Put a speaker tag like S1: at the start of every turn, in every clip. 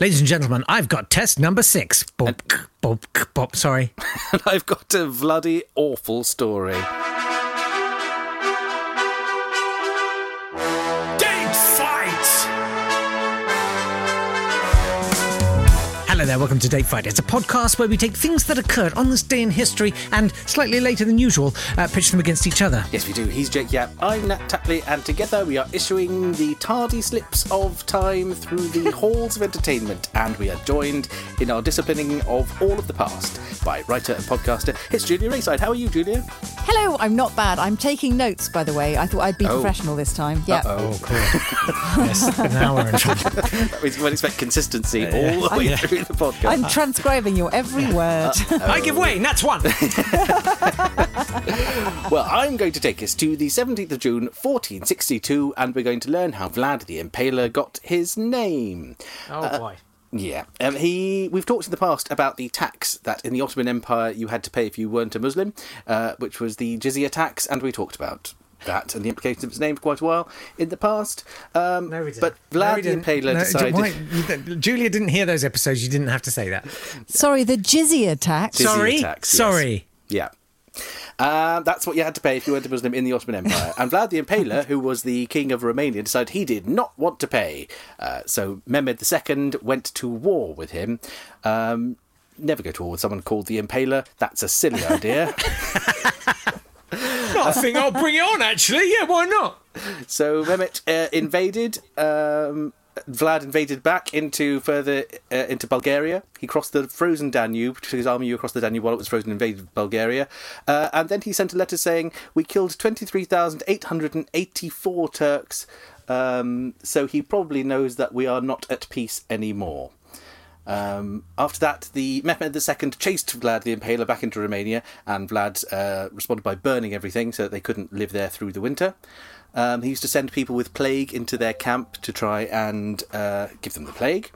S1: Ladies and gentlemen, I've got test number six. Bop, bop, bop, sorry.
S2: And I've got a bloody awful story.
S1: Hello there, welcome to Date Fight. It's a podcast where we take things that occurred on this day in history and slightly later than usual, uh, pitch them against each other.
S2: Yes, we do. He's Jake Yapp. I'm Nat Tapley, and together we are issuing the tardy slips of time through the halls of entertainment. And we are joined in our disciplining of all of the past by writer and podcaster. It's Julia Raeside. How are you, Julia?
S3: Hello, I'm not bad. I'm taking notes, by the way. I thought I'd be
S2: Oh.
S3: professional this time. Yeah.
S2: Oh,
S1: cool. yes, now we're in trouble.
S2: that means we expect consistency all the way
S1: Yeah.
S2: through the podcast.
S3: I'm transcribing your every word.
S1: I give way, and that's one.
S2: Well, I'm going to take us to the 17th of June, 1462, and we're going to learn how Vlad the Impaler got his name.
S1: Oh boy.
S2: Yeah, um, he. We've talked in the past about the tax that in the Ottoman Empire you had to pay if you weren't a Muslim, uh, which was the jizya tax, and we talked about that and the implications of its name for quite a while in the past. Um,
S1: No, we didn't.
S2: But
S1: No,
S2: Vlad
S1: we
S2: the
S1: didn't.
S2: Impaler
S1: No,
S2: decided.
S1: why- Julia didn't hear those episodes. You didn't have to say that.
S3: Sorry, the jizya tax.
S2: Jizya
S1: Sorry?
S2: tax, yes.
S1: Sorry.
S2: Yeah. Um, that's what you had to pay if you weren't a Muslim in the Ottoman Empire. And Vlad the Impaler, who was the king of Romania, decided he did not want to pay. Uh, so Mehmed II went to war with him. Um, never go to war with someone called the Impaler. That's a silly idea.
S1: I think I'll bring it on, actually. Yeah, why not?
S2: so Mehmet uh, invaded. Um, Vlad invaded back into further uh, into Bulgaria. He crossed the frozen Danube, took his army across the Danube while it was frozen, invaded Bulgaria, uh, and then he sent a letter saying, "We killed twenty three thousand eight hundred and eighty four Turks." Um, so he probably knows that we are not at peace anymore. Um, after that, the Mehmed II chased Vlad the Impaler back into Romania, and Vlad uh, responded by burning everything so that they couldn't live there through the winter. Um, he used to send people with plague into their camp to try and uh, give them the plague.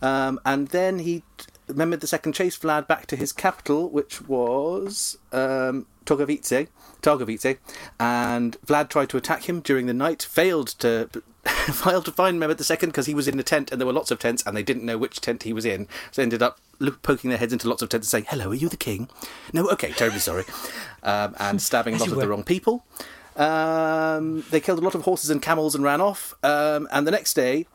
S2: Um, and then he, Mehmed II chased Vlad back to his capital, which was um, Togovice, Targovice, and Vlad tried to attack him during the night, failed to failed to find Mehmed II because he was in a tent and there were lots of tents and they didn't know which tent he was in, so they ended up poking their heads into lots of tents and saying, "Hello, are you the king?" No, okay, terribly sorry, um, and stabbing a lot of the wrong people. Um, they killed a lot of horses and camels and ran off. Um, and the next day,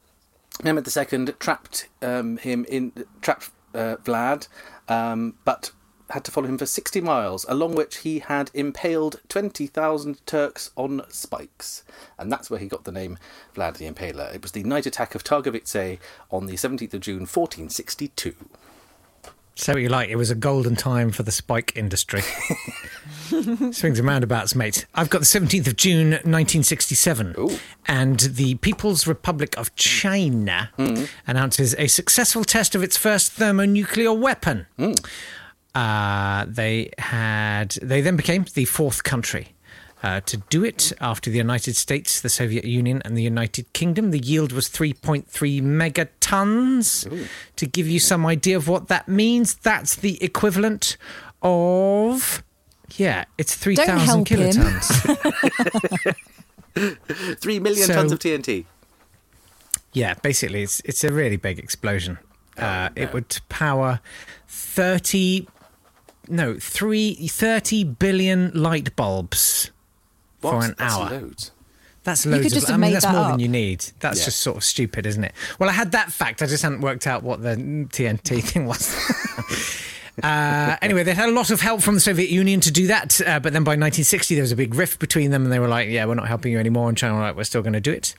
S2: Mehmed II trapped um, him in trapped uh, Vlad, um, but had to follow him for sixty miles, along which he had impaled twenty thousand Turks on spikes, and that's where he got the name Vlad the Impaler. It was the night attack of Targovice on the seventeenth of June, fourteen sixty-two.
S1: So what you like, it was a golden time for the spike industry. Swings and roundabouts, mate. I've got the 17th of June, 1967.
S2: Ooh.
S1: And the People's Republic of China hmm. announces a successful test of its first thermonuclear weapon. Hmm. Uh, they had. They then became the fourth country. Uh, to do it after the United States, the Soviet Union, and the United Kingdom. The yield was 3.3 megatons. To give you some idea of what that means, that's the equivalent of. Yeah, it's 3,000 kilotons.
S2: Three million
S1: So-
S2: tons of TNT.
S1: yeah, basically, it's, it's a really big explosion. Uh, It would power 30. No, three, 30 billion light bulbs
S2: What?
S1: for an
S2: That's
S1: hour.
S2: loads.
S1: That's
S3: could
S1: loads
S3: just
S1: of. I
S3: have
S1: mean,
S3: made
S1: that's
S3: that
S1: more
S3: up.
S1: than you need. That's
S2: Yeah.
S1: just sort of stupid, isn't it? Well, I had that fact. I just hadn't worked out what the TNT thing was. uh, anyway, they had a lot of help from the Soviet Union to do that, uh, but then by 1960 there was a big rift between them, and they were like, "Yeah, we're not helping you anymore." And China were like, "We're still going to do it."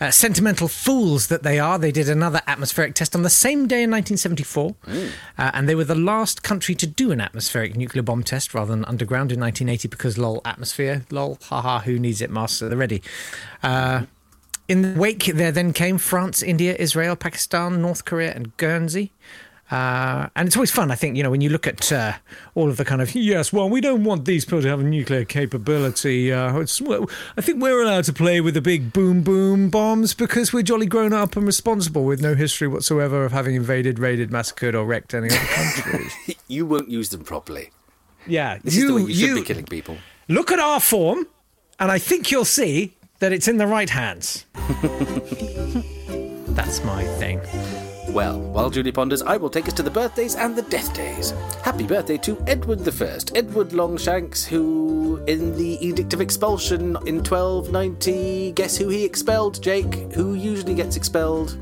S1: Uh, sentimental fools that they are, they did another atmospheric test on the same day in 1974, uh, and they were the last country to do an atmospheric nuclear bomb test rather than underground in 1980 because lol atmosphere lol haha who needs it master they're ready. Uh, in the wake, there then came France, India, Israel, Pakistan, North Korea, and Guernsey. Uh, and it's always fun, I think, you know, when you look at uh, all of the kind of, yes, well, we don't want these people to have a nuclear capability. Uh, well, I think we're allowed to play with the big boom boom bombs because we're jolly grown up and responsible with no history whatsoever of having invaded, raided, massacred, or wrecked any other countries.
S2: You won't use them properly.
S1: yeah.
S2: This is the way you, should be killing people.
S1: Look at our form, and I think you'll see that it's in the right hands. That's my thing.
S2: Well, while Julie ponders, I will take us to the birthdays and the death days. Happy birthday to Edward I, Edward Longshanks, who, in the Edict of Expulsion in 1290, guess who he expelled, Jake? Who usually gets expelled?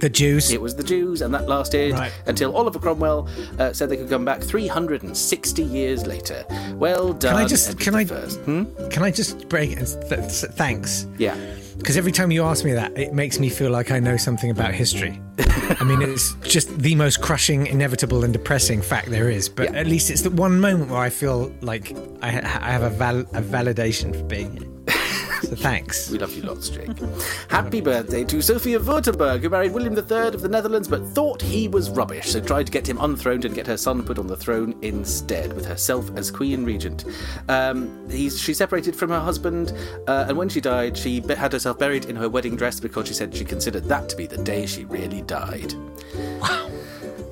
S1: The Jews.
S2: It was the Jews, and that lasted
S1: Right.
S2: until Oliver Cromwell uh, said they could come back 360 years later. Well done,
S1: Can I just-
S2: Edward
S1: can I-.
S2: Hmm?
S1: Can I just break it? Th- th- thanks.
S2: Yeah.
S1: Because every time you ask me that, it makes me feel like I know something about history. I mean, it's just the most crushing, inevitable, and depressing fact there is. But
S2: Yeah.
S1: at least it's the one moment where I feel like I, ha- I have a, val- a validation for being here. So thanks.
S2: We love you lots, Jake. Happy birthday to Sophia Württemberg, who married William III of the Netherlands but thought he was rubbish, so tried to get him unthroned and get her son put on the throne instead, with herself as Queen Regent. Um, he's, she separated from her husband, uh, and when she died, she had herself buried in her wedding dress because she said she considered that to be the day she really died.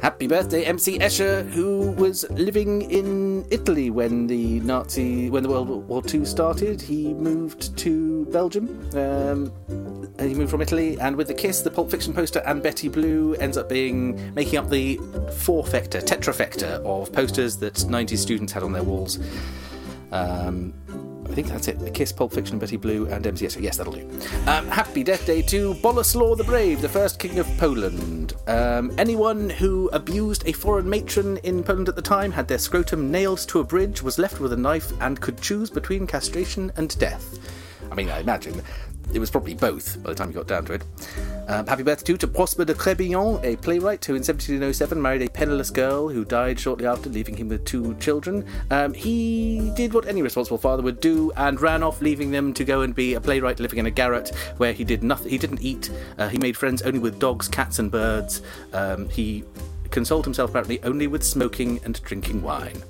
S2: Happy birthday, MC Escher, who was living in Italy when the Nazi, when the World War II started. He moved to Belgium. Um, he moved from Italy, and with the Kiss, the Pulp Fiction poster, and Betty Blue ends up being making up the four-fector, tetrafecta of posters that 90s students had on their walls. Um, I think that's it. The Kiss, Pulp Fiction, Betty Blue, and MCS. Yes, that'll do. Um, happy Death Day to Boleslaw the Brave, the first king of Poland. Um, anyone who abused a foreign matron in Poland at the time, had their scrotum nailed to a bridge, was left with a knife, and could choose between castration and death. I mean, I imagine it was probably both by the time you got down to it. Um, happy birthday too to Prosper de Crébillon, a playwright who in 1707 married a penniless girl who died shortly after, leaving him with two children. Um, he did what any responsible father would do and ran off, leaving them to go and be a playwright living in a garret where he did nothing. He didn't eat. Uh, he made friends only with dogs, cats, and birds. Um, he consoled himself apparently only with smoking and drinking wine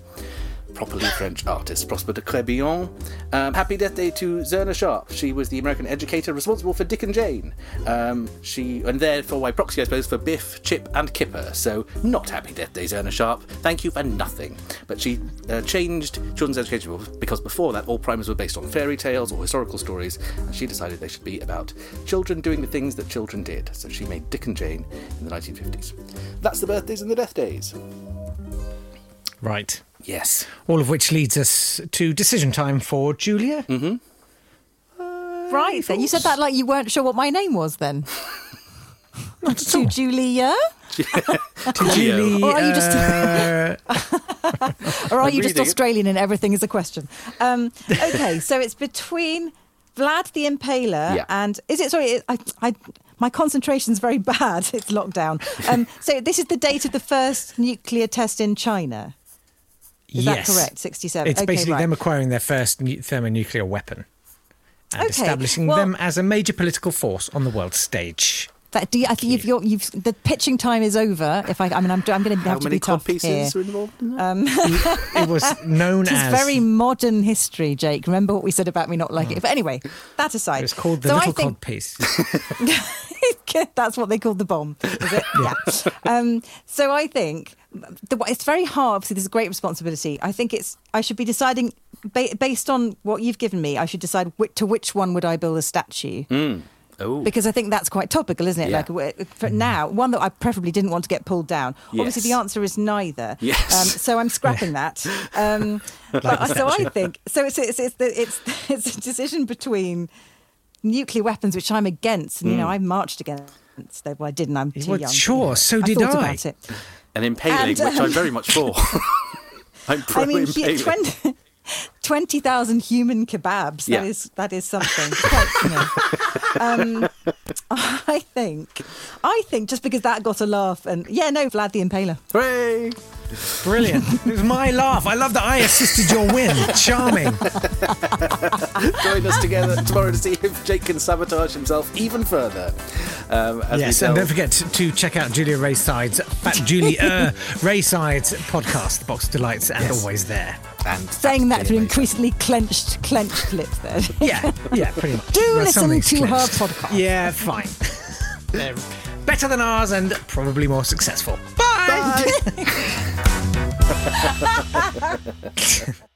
S2: properly French artist, Prosper de Crébillon. Um, happy death day to Zerna Sharp. She was the American educator responsible for Dick and Jane. Um, she and therefore by proxy, I suppose, for Biff, Chip, and Kipper. So not happy death day, Zerna Sharp. Thank you for nothing. But she uh, changed children's education because before that, all primers were based on fairy tales or historical stories, and she decided they should be about children doing the things that children did. So she made Dick and Jane in the 1950s. That's the birthdays and the death days.
S1: Right.
S2: Yes.
S1: All of which leads us to decision time for Julia.
S3: Right. Then you said that like you weren't sure what my name was. Then
S1: Not at
S3: to
S1: all.
S3: Julia,
S1: To Julie.
S3: Or are you just-
S1: uh,
S3: or are you just
S2: reading it.
S3: Australian and everything is a question? Um, okay, so it's between Vlad the Impaler
S2: Yeah.
S3: and is it? Sorry, I, I my concentration's very bad. It's lockdown. Um, so this is the date of the first nuclear test in China. Is
S1: yes.
S3: that correct? Sixty-seven.
S1: It's
S3: okay,
S1: basically
S3: right.
S1: them acquiring their first nu- thermonuclear weapon and
S3: Okay,
S1: establishing
S3: well-
S1: them as a major political force on the world stage.
S3: That, do you, I think you've, you're, you've the pitching time is over. If I, I mean, I'm, I'm going to
S2: How
S3: have to
S2: many
S3: be tough
S2: cod
S3: here.
S2: pieces are involved in that?
S1: Um, it was known
S3: It is
S1: as
S3: very modern history, Jake. Remember what we said about me not liking it. But anyway, that aside,
S1: It was called the
S3: so
S1: little
S3: I think
S1: cod piece.
S3: that's what they called the bomb, is it? yeah. Um, so I think the, it's very hard. Obviously, there's a great responsibility. I think it's I should be deciding ba- based on what you've given me. I should decide whi- to which one would I build a statue.
S2: Oh.
S3: Because I think that's quite topical, isn't it?
S2: Yeah.
S3: Like for now, one that I preferably didn't want to get pulled down. Obviously, the answer is neither.
S2: Yes.
S3: Um, so I'm scrapping that. Um, but, so I think so. It's it's it's, the, it's it's a decision between nuclear weapons, which I'm against, and you know I marched against. Though well, I didn't. I'm too.
S1: Well,
S3: young.
S1: sure, so did
S3: thought
S1: I.
S3: About it.
S2: and impaling,
S3: And,
S2: which
S3: um,
S2: I'm very much for. I'm pro
S3: I mean,
S2: impaling.
S3: yeah, 20, twenty thousand human kebabs. That
S2: Yeah.
S3: is that is something. Quite, you know. um, I think, I think just because that got a laugh, and yeah, no, Vlad the Impaler.
S2: Hooray!
S1: Brilliant. it was my laugh. I love that I assisted your win. Charming.
S2: Join us together tomorrow to see if Jake can sabotage himself even further. Um, as
S1: Yes,
S2: we
S1: and don't forget to, to check out Julia Raeside's Fat Julia Raeside's podcast, Box of Delights, and
S2: Yes.
S1: always there.
S2: and
S3: Saying that through increasingly clenched, clenched lips. There.
S1: Yeah, yeah, pretty much.
S3: Do
S1: Well,
S3: listen
S1: these
S3: to her podcast.
S1: Yeah, fine. Better than ours and probably more successful. Bye.
S2: Bye.